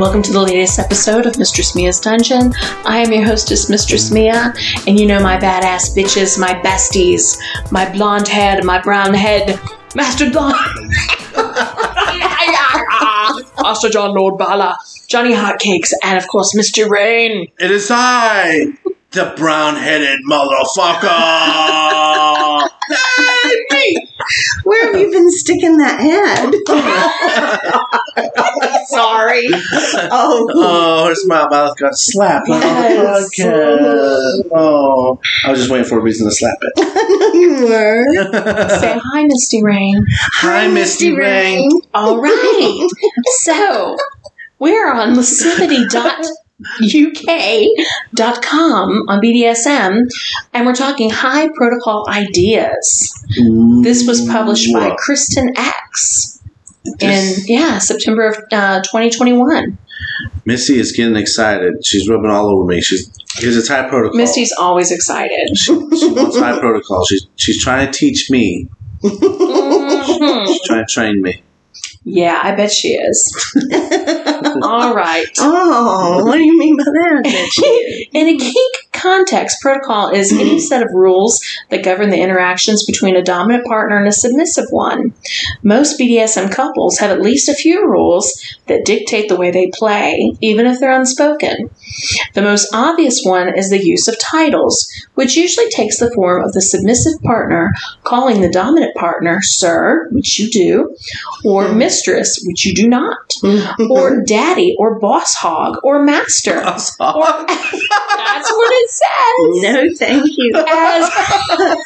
Hi, welcome to the latest episode of Mistress Mia's Dungeon. I am your hostess, Mistress Mia, and you know my badass bitches, my besties, my blonde head, my brown head, Master Blonde. Master John Lord Bala, Johnny Hotcakes, and of course, Mr. Rain. It is I, the brown headed motherfucker. Where have you been sticking that head? Sorry. Oh, oh, her smile mouth got slapped on Yes. the podcast. Oh, I was just waiting for a reason to slap it. you were. Say hi, Misty Rain. Hi, Misty Rain. All right. So we're on lucidity.uk.com on BDSM, and we're talking high protocol ideas. Mm. This was published by Kristen X in yeah September of uh, 2021. Missy is getting excited. She's rubbing all over me. She's because it's high protocol. Misty's always excited. She, she wants high protocol. She's she's trying to teach me. Mhm. She's trying to train me. Yeah, I bet she is. All right. Oh, what do you mean by that? In a kink context, protocol is any mm-hmm. set of rules that govern the interactions between a dominant partner and a submissive one. Most BDSM couples have at least a few rules that dictate the way they play, even if they're unspoken. The most obvious one is the use of titles, which usually takes the form of the submissive partner calling the dominant partner sir, which you do, or mm-hmm. mistress, which you do not, mm-hmm. or daddy, or boss hog, or master. Or, that's what it says. no, thank you. As,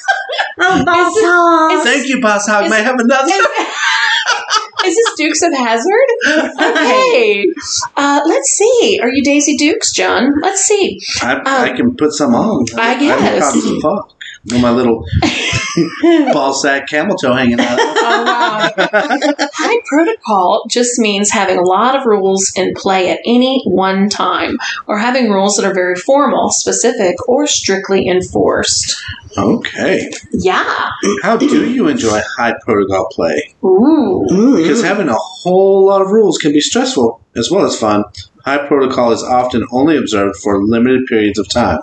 Oh, boss hog. Thank you, Boss Hog. May I have another? is, is this Dukes of Hazzard? Okay. Uh, let's see. Are you Daisy Dukes, John? Let's see. I, I can put some on. I have guess. Copies of fuck. With my little ball sack camel toe hanging out. Oh, wow. High protocol just means having a lot of rules in play at any one time, or having rules that are very formal, specific, or strictly enforced. Okay. Yeah. How do you enjoy high protocol play? Ooh. Mm, because having a whole lot of rules can be stressful as well as fun. High protocol is often only observed for limited periods of time.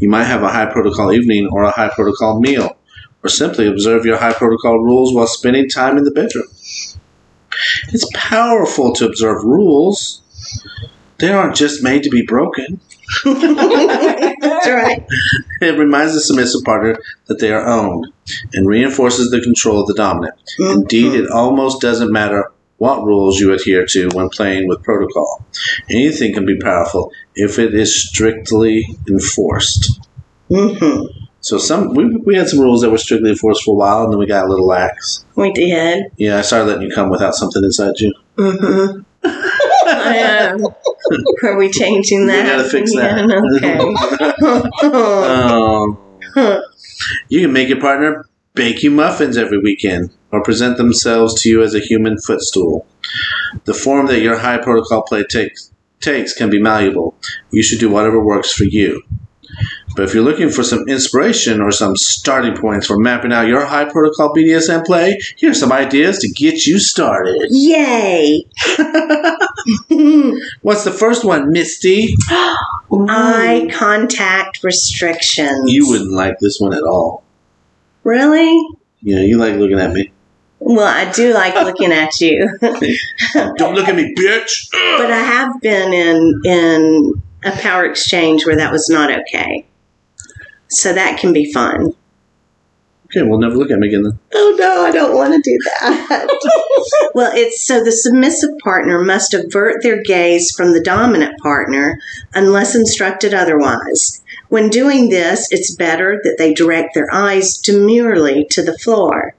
You might have a high protocol evening or a high protocol meal, or simply observe your high protocol rules while spending time in the bedroom. It's powerful to observe rules. They aren't just made to be broken. That's right. It reminds the submissive partner that they are owned and reinforces the control of the dominant. Mm-hmm. Indeed, it almost doesn't matter what rules you adhere to when playing with protocol. Anything can be powerful if it is strictly enforced. hmm So some we, we had some rules that were strictly enforced for a while, and then we got a little lax. We did. Yeah, I started letting you come without something inside you. Mm-hmm. Are we changing that? We gotta fix that. Yeah, okay. Um, you can make your partner bake you muffins every weekend or present themselves to you as a human footstool. The form that your high protocol play takes takes can be malleable. You should do whatever works for you. But if you're looking for some inspiration or some starting points for mapping out your high protocol BDSM play, here's some ideas to get you started. Yay! What's the first one, Misty? Eye contact restrictions. You wouldn't like this one at all. really? Yeah, you like looking at me. Well, I do like looking at you, Don't look at me, bitch. but I have been in in a power exchange where that was not okay. So that can be fun. Okay, we'll never look at me again then. Oh no, I don't want to do that. well, it's so the submissive partner must avert their gaze from the dominant partner unless instructed otherwise. When doing this, it's better that they direct their eyes demurely to the floor.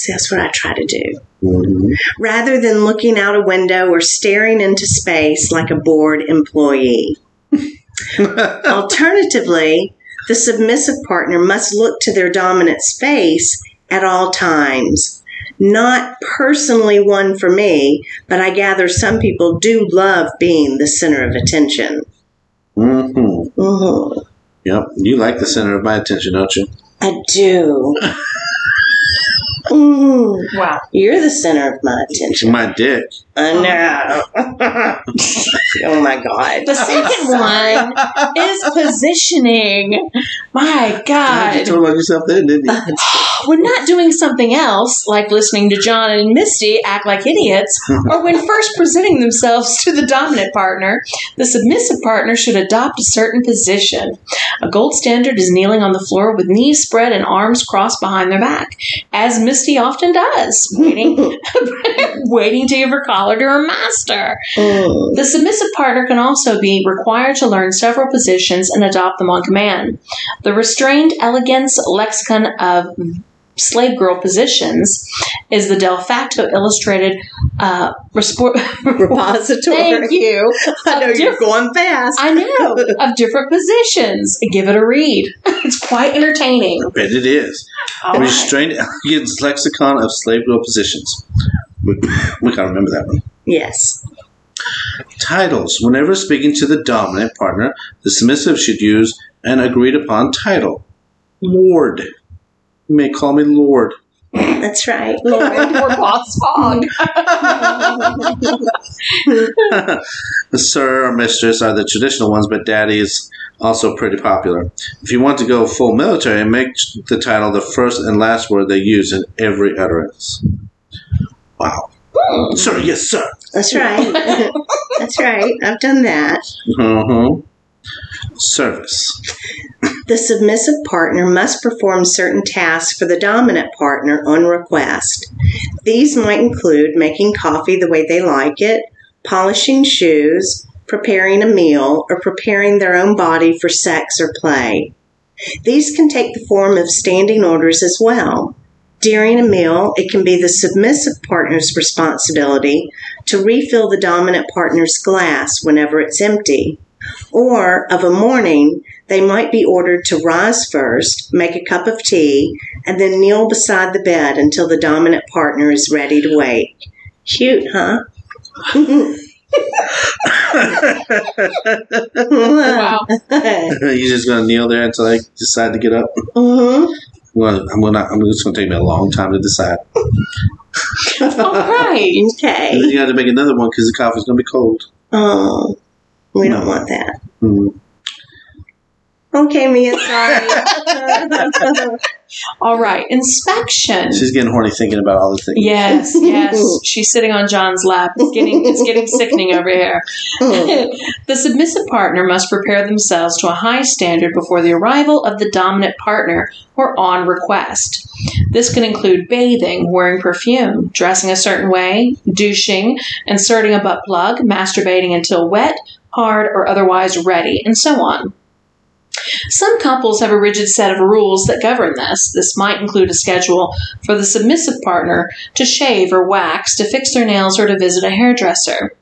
See, that's what I try to do. Mhm. Rather than looking out a window or staring into space like a bored employee. Alternatively, the submissive partner must look to their dominant's face at all times. Not personally one for me, but I gather some people do love being the center of attention. Mhm. Mhm. Yep, you like the center of my attention, don't you? I do. Ooh, Wow. you're the center of my attention. My dick. I know. oh my god. The second one is positioning. My God, you God. told on yourself there, didn't you? When not doing something else, like listening to John and Misty act like idiots, or when first presenting themselves to the dominant partner, the submissive partner should adopt a certain position. A gold standard is kneeling on the floor with knees spread and arms crossed behind their back, as Misty often does, waiting, waiting to give her collar to her master. Mm. The submissive partner can also be required to learn several positions and adopt them on command. The restrained elegance lexicon of slave girl positions is the de facto illustrated uh, respor- Repository. Thank you. I know Of you're diff- going fast. I know of different positions. Give it a read. It's quite entertaining. Bet it is. All right. Restrained elegance lexicon of slave girl positions. We, we gotta remember that one. yes. Titles. Whenever speaking to the dominant partner, the submissive should use an agreed upon title. Lord. You may call me Lord. That's right. Lord, or Boss Hog. Sir or mistress are the traditional ones, but daddy is also pretty popular. If you want to go full military, make the title the first and last word they use in every utterance. Wow. Sir, yes, sir. That's right. That's right. I've done that. Uh-huh. Service. The submissive partner must perform certain tasks for the dominant partner on request. These might include making coffee the way they like it, polishing shoes, preparing a meal, or preparing their own body for sex or play. These can take the form of standing orders as well. During a meal, it can be the submissive partner's responsibility to refill the dominant partner's glass whenever it's empty. Or of a morning, they might be ordered to rise first, make a cup of tea, and then kneel beside the bed until the dominant partner is ready to wake. Cute, huh? Wow. you just gonna kneel there until I decide to get up? Mm-hmm. Well, I'm gonna. I'm just gonna take me a long time to decide. All right. Okay. you got to make another one because the coffee's gonna be cold. Oh, we don't want that. Mm. Okay, Mia, sorry. All right. Inspection. She's getting horny thinking about all the things. Yes, yes. She's sitting on John's lap. It's getting it's getting sickening over here. the submissive partner must prepare themselves to a high standard before the arrival of the dominant partner or on request. This can include bathing, wearing perfume, dressing a certain way, douching, inserting a butt plug, masturbating until wet, hard, or otherwise ready, and so on. Some couples have a rigid set of rules that govern this. This might include a schedule for the submissive partner to shave or wax, to fix their nails, or to visit a hairdresser.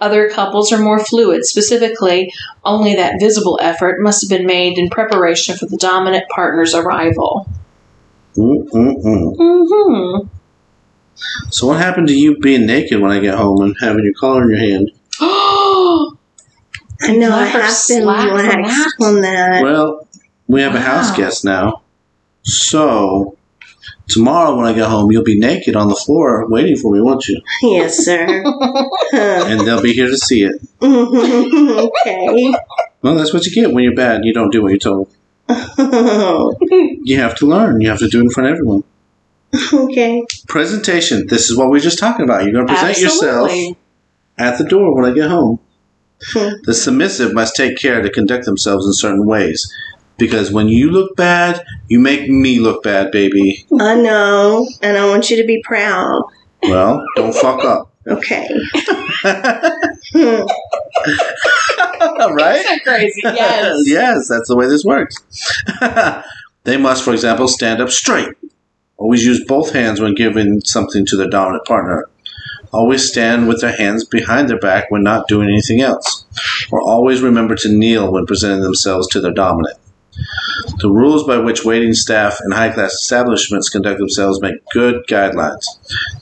Other couples are more fluid, specifically, only that visible effort must have been made in preparation for the dominant partner's arrival. Mm-mm-mm. Mm-hmm. So what happened to you being naked when I get home and having your collar in your hand? I know I have been slack from lax that. on that. Well, we have a house guest now, so tomorrow when I get home, you'll be naked on the floor waiting for me, won't you? Yes, sir. And they'll be here to see it. okay. Well, that's what you get when you're bad. and You don't do what you're told. You have to learn. You have to do it in front of everyone. okay. Presentation. This is what we were just talking about. You're going to present yourself at the door when I get home. Hmm. The submissive must take care to conduct themselves in certain ways. Because when you look bad, you make me look bad, baby. I know, and I want you to be proud. Well, don't fuck up. Okay. Hmm. right? So crazy. Yes. yes, that's the way this works. they must, for example, stand up straight. Always use both hands when giving something to their dominant partner. Always stand with their hands behind their back when not doing anything else. Or always remember to kneel when presenting themselves to their dominant. The rules by which waiting staff in high class establishments conduct themselves make good guidelines.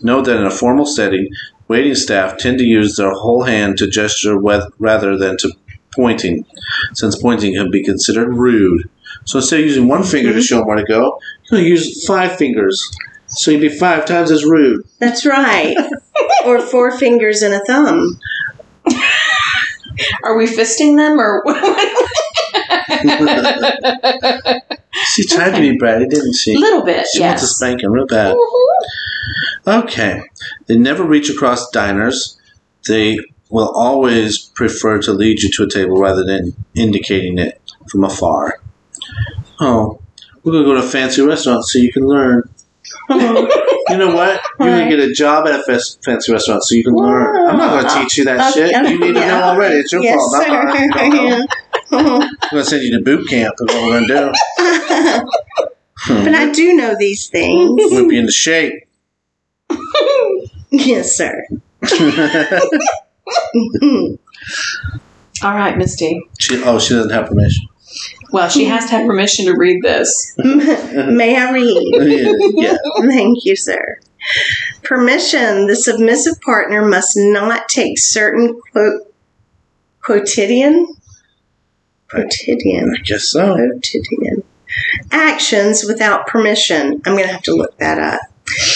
Note that in a formal setting, waiting staff tend to use their whole hand to gesture with, rather than to pointing, since pointing can be considered rude. So instead of using one finger to mm-hmm. show them where to go, going to use five fingers So you'd be five times as rude. That's right. or four fingers and a thumb. Are we fisting them or She tried to be bratty, didn't she? a little bit? She wants a yes. spanking real bad. Mm-hmm. Okay. They never reach across diners. They will always prefer to lead you to a table rather than indicating it from afar. Oh, we're going to go to a fancy restaurant so you can learn. You know what? You're going to get a job at a fas- fancy restaurant so you can learn. I'm not going to teach you that shit. You need to know already. It's your yes, fault. Not sir. mine. Yeah. I'm going to send you to boot camp. Is what we're going to do. but I do know these things. Whip you into shape. Yes, sir. Mm-hmm. All right, Misty. She, oh, she doesn't have permission. Well, she has to have permission to read this. May I read? yeah. Thank you, sir. Permission. The submissive partner must not take certain quote quotidian quotidian I guess so. quotidian actions without permission. I'm going to have to look that up.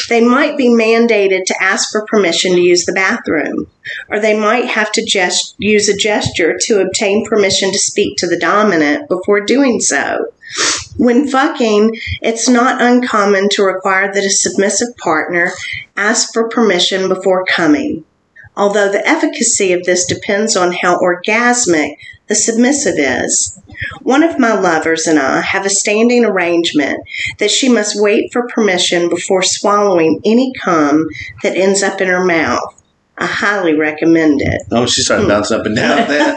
They might be mandated to ask for permission to use the bathroom, or they might have to gest- use a gesture to obtain permission to speak to the dominant before doing so. When fucking, it's not uncommon to require that a submissive partner ask for permission before coming, although the efficacy of this depends on how orgasmic the submissive is. One of my lovers and I have a standing arrangement that she must wait for permission before swallowing any cum that ends up in her mouth. I highly recommend it. Oh, she started bouncing up and down there. like,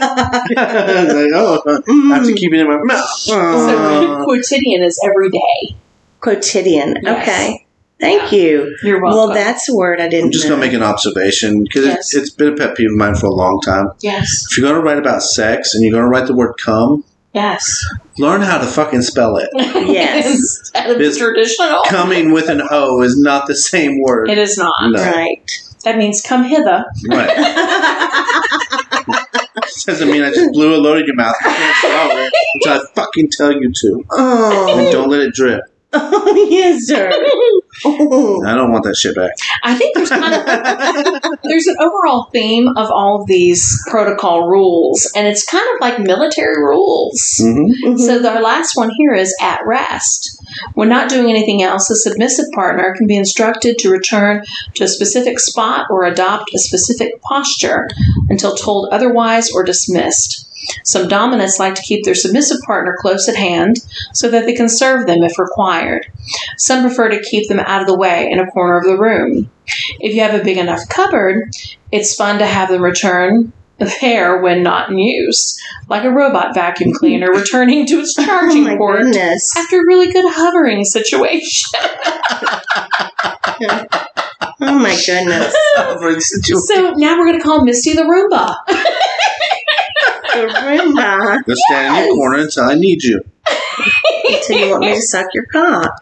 oh, I Mm. have to keep it in my mouth. So Uh, quotidian is every day. Quotidian. Yes. Okay. Thank you. You're welcome. Well, that's a word I didn't I'm just know. going to make an observation because Yes. it's, it's been a pet peeve of mine for a long time. yes, If you're going to write about sex and you're going to write the word cum, yes, learn how to fucking spell it. Yes. It's traditional. Coming with an O is not the same word. It is not. No. Right. That means come hither. Right. Doesn't mean I just blew a load in your mouth. You can't swallow it until I fucking tell you to. Oh. And oh. don't let it drip. Oh, yes, sir. I don't want that shit back. I think there's kind of there's an overall theme of all of these protocol rules, and it's kind of like military rules. hmm Mhm. So our last one here is at rest. When not doing anything else, the submissive partner can be instructed to return to a specific spot or adopt a specific posture until told otherwise or dismissed. Some dominants like to keep their submissive partner close at hand so that they can serve them if required. Some prefer to keep them out of the way in a corner of the room. If you have a big enough cupboard, it's fun to have them return there when not in use, like a robot vacuum cleaner returning to its Oh, charging my port goodness. after a really good hovering situation. Oh, my goodness. So now we're going to call Misty the Roomba. The Roomba. Go stand in your corner until I need you. Until you want me to suck your cock.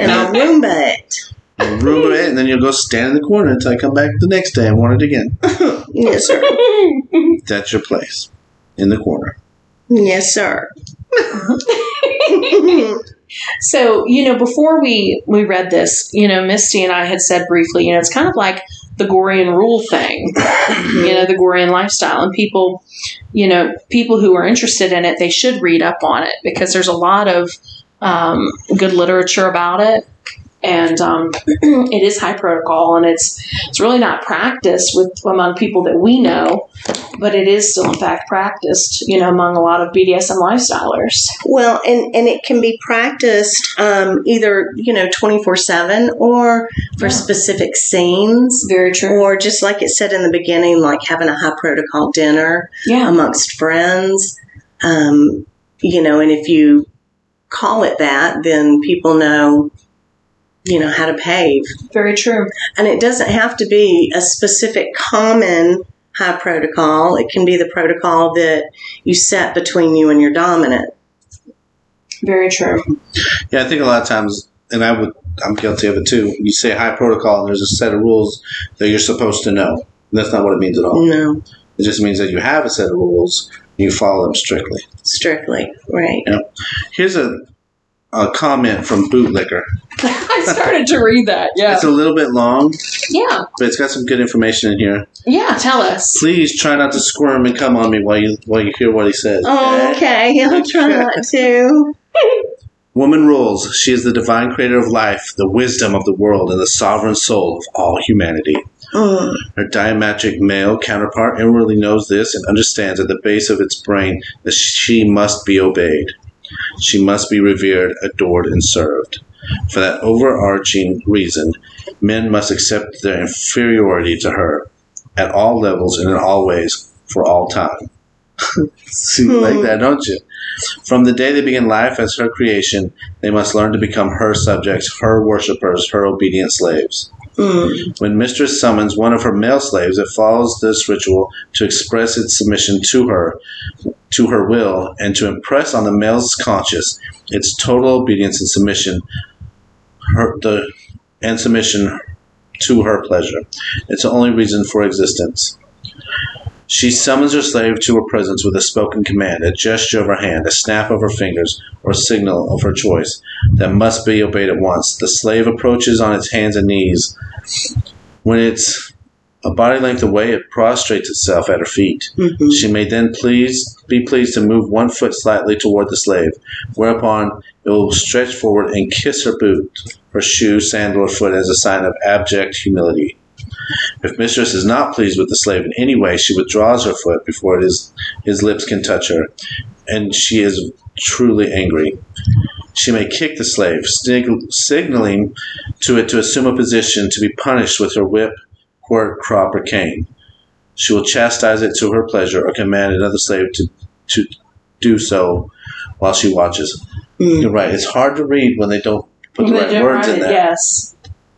And I'll Roomba it. You'll Roomba it, and then you'll go stand in the corner until I come back the next day and want it again. Yes, sir. That's your place. In the corner. Yes, sir. So, you know, before we we read this, you know, Misty and I had said briefly, you know, it's kind of like the Gorean rule thing, you know, the Gorean lifestyle, and people, you know, people who are interested in it, they should read up on it because there's a lot of um, good literature about it, and um, it is high protocol, and it's it's really not practiced with among people that we know, but it is still in fact practiced, you know, among a lot of BDSM lifestylers. Well, and, and it can be practiced um, either, you know, 24 7 or for Yeah. specific scenes. Very true. Or just like it said in the beginning, like having a high protocol dinner Yeah. amongst friends. Um, you know, and if you call it that, then people know, you know, how to behave. Very true. And it doesn't have to be a specific common high protocol. It can be the protocol that you set between you and your dominant. Very true. Yeah, I think a lot of times, and I would, I'm guilty of it too. You say high protocol, and there's a set of rules that you're supposed to know. And that's not what it means at all. No, It just means that you have a set of rules and you follow them strictly. strictly. Right. Yeah. Here's a, a comment from Bootlicker. Started to read that. Yeah. It's a little bit long, Yeah. but it's got some good information in here. Yeah. Tell us. Please try not to squirm and come on me while you while you hear what he says. Oh, okay. I'll try not to. Woman rules. She is the divine creator of life, the wisdom of the world, and the sovereign soul of all humanity. Her diametric male counterpart inwardly knows this and understands at the base of its brain that she must be obeyed. She must be revered, adored, and served. For that overarching reason, men must accept their inferiority to her at all levels and in all ways for all time. Like that, don't you? From the day they begin life as her creation, they must learn to become her subjects, her worshippers, her obedient slaves. Mm. When mistress summons one of her male slaves, it follows this ritual to express its submission to her, to her will, and to impress on the male's conscience its total obedience and submission, her the and submission to her pleasure. It's the only reason for existence. She summons her slave to her presence with a spoken command, a gesture of her hand, a snap of her fingers, or a signal of her choice that must be obeyed at once. The slave approaches on its hands and knees. When it's a body length away, it prostrates itself at her feet. Mhm. She may then please be pleased to move one foot slightly toward the slave, whereupon it will stretch forward and kiss her boot, her shoe, sandal, or foot as a sign of abject humility. If mistress is not pleased with the slave in any way, she withdraws her foot before it is, his lips can touch her, and she is truly angry. She may kick the slave, signaling to it to assume a position to be punished with her whip, quirt, crop, or cane. She will chastise it to her pleasure or command another slave to, to do so while she watches. Mm. You're right. It's hard to read when they don't put the right words in there. Yes.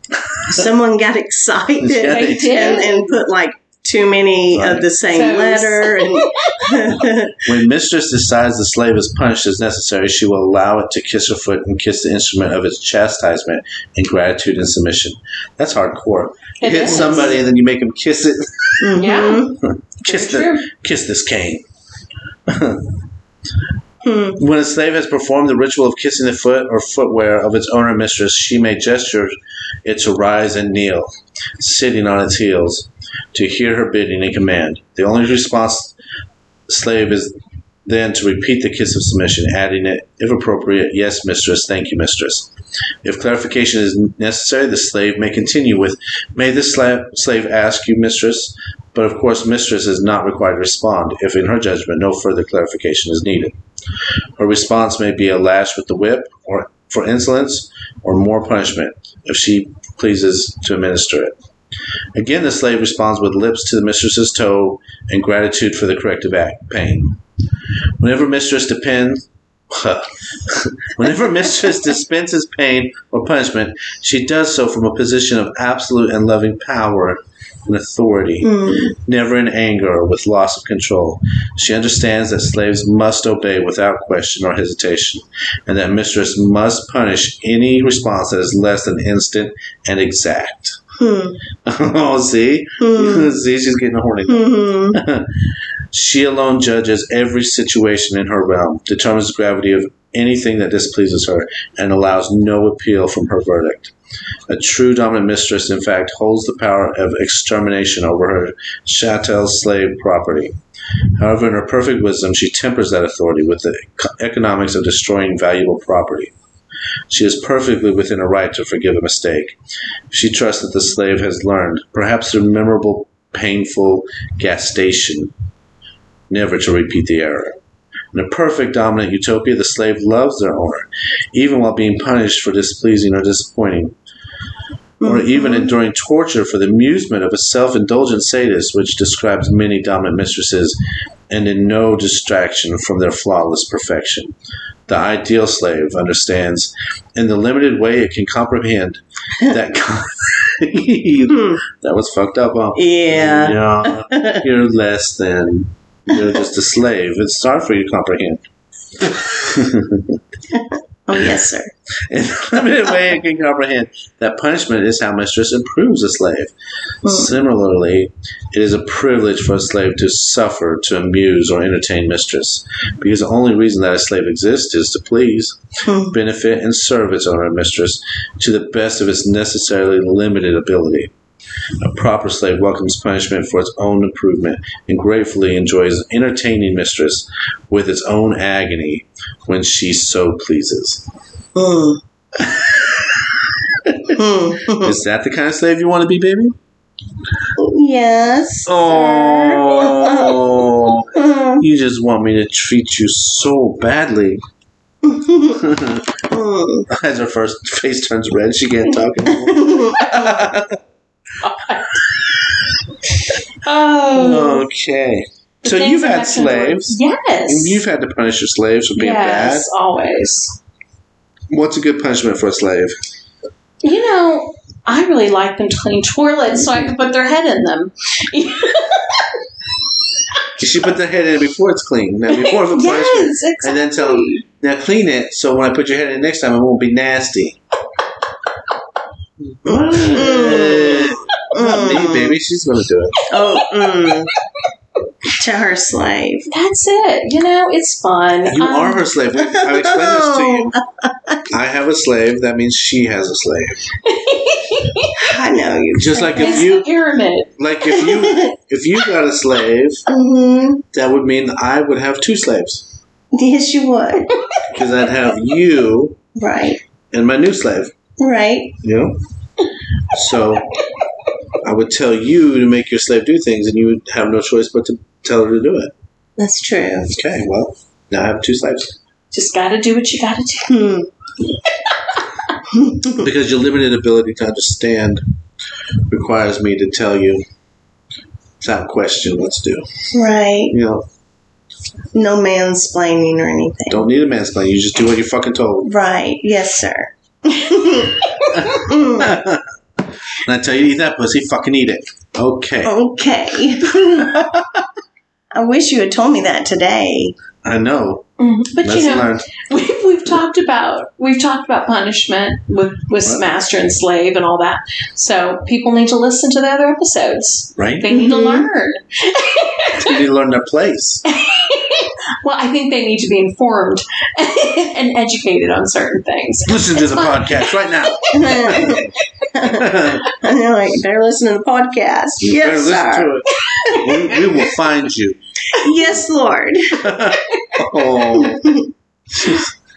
Someone got excited Yeah, they and, did. and put like too many Right. of the same Toes. letter. And When mistress decides the slave is punished as necessary, she will allow it to kiss her foot and kiss the instrument of its chastisement in gratitude and submission. That's hardcore. You It hit is. somebody and then you make them kiss it. Mhm. Yeah. Kiss Very the true. kiss this cane. Hmm. When a slave has performed the ritual of kissing the foot or footwear of its owner mistress, she may gesture it to rise and kneel, sitting on its heels, to hear her bidding and command. The only response slave is then to repeat the kiss of submission, adding it, if appropriate, yes, mistress, thank you, mistress. If clarification is necessary, the slave may continue with, may this sla- slave ask you, mistress? But of course, mistress is not required to respond if, in her judgment, no further clarification is needed. Her response may be a lash with the whip, or for insolence, or more punishment, if she pleases to administer it. Again, the slave responds with lips to the mistress's toe and gratitude for the corrective act, pain. Whenever mistress depends, whenever mistress dispenses pain or punishment, she does so from a position of absolute and loving power and authority Mm. never in anger or with loss of control. She understands that slaves must obey without question or hesitation, and that mistress must punish any response that is less than instant and exact. Hmm. oh, see? Hmm. see, she's getting horny. Hmm. She alone judges every situation in her realm, determines the gravity of anything that displeases her, and allows no appeal from her verdict. A true dominant mistress, in fact, holds the power of extermination over her chattel's slave property. However, in her perfect wisdom, she tempers that authority with the economics of destroying valuable property. She is perfectly within her right to forgive a mistake. She trusts that the slave has learned, perhaps through memorable, painful gastation, never to repeat the error. In a perfect dominant utopia, the slave loves their owner, even while being punished for displeasing or disappointing, or mm-hmm. even enduring torture for the amusement of a self indulgent sadist, which describes many dominant mistresses, and in no distraction from their flawless perfection. The ideal slave understands, in the limited way it can comprehend, that. Hmm. that was fucked up, huh? Yeah. Yeah, you're less than. You're just a slave. It's hard for you to comprehend. Oh, yes, sir. In a limited way, it can comprehend that punishment is how mistress improves a slave. Hmm. Similarly, it is a privilege for a slave to suffer, to amuse, or entertain mistress, because the only reason that a slave exists is to please, Hmm. benefit, and serve its owner and mistress to the best of its necessarily limited ability. A proper slave welcomes punishment for its own improvement and gratefully enjoys entertaining mistress with its own agony when she so pleases. Hmm. Is that the kind of slave you want to be, baby? yes. Oh, you just want me to treat you so badly. As her first face turns red, she can't talk anymore. Oh. okay. The So you've had have to endure. slaves. Yes. And you've had to punish your slaves for being bad. yes, always. What's a good punishment for a slave? You know, I really like them to clean toilets so I can put their head in them. You should put the head in before it's clean. Now, before punishment. yes, exactly. And then tell them, now clean it so when I put your head in next time, it won't be nasty. Mm. Mm. Me, baby. She's going to do it. Oh, mm. to her slave. That's it. You know, it's fun. You Um, are her slave. I've explained this to you. I have a slave. That means she has a slave. I know you. Just like if you, the pyramid. like if you, if you got a slave, hmm that would mean I would have two slaves Yes, you would. because I'd have you Right. and my new slave. Right. You know. So I would tell you to make your slave do things, and you would have no choice but to tell her to do it. That's true. Okay. Well, now I have two slaves Just got to do what you got to do. Hmm. because your limited ability to understand requires me to tell you without question what to do. Right. You know, No mansplaining or anything. don't need a mansplain. You just do what you're fucking told. Right. Yes, sir. And I tell you to eat that pussy, fucking eat it. Okay. Okay. I wish you had told me that today. I know. Mhm. But Lesson you know, we've, we've talked about we've talked about punishment with with What? master and slave and all that. So people need to listen to the other episodes. Right? They need to Mhm. learn. They need to learn their place. Well, I think they need to be informed and educated on certain things. Listen to the podcast right now. I know, like, better listen to the podcast. You Yes, sir. to it. We, we will find you. Yes, Lord. oh,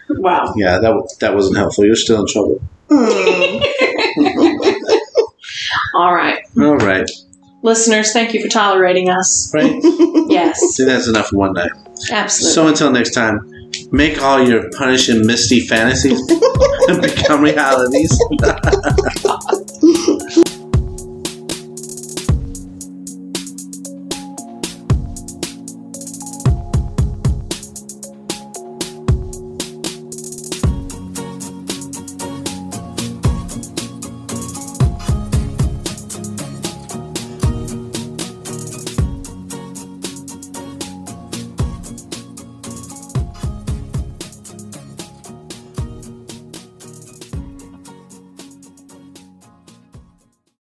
Wow. yeah, that that wasn't helpful. You're still in trouble. Hmm. All right, All right, listeners, thank you for tolerating us. right. Yes, See, that's enough for one night. absolutely. So until next time, make all your punishing misty fantasies become realities.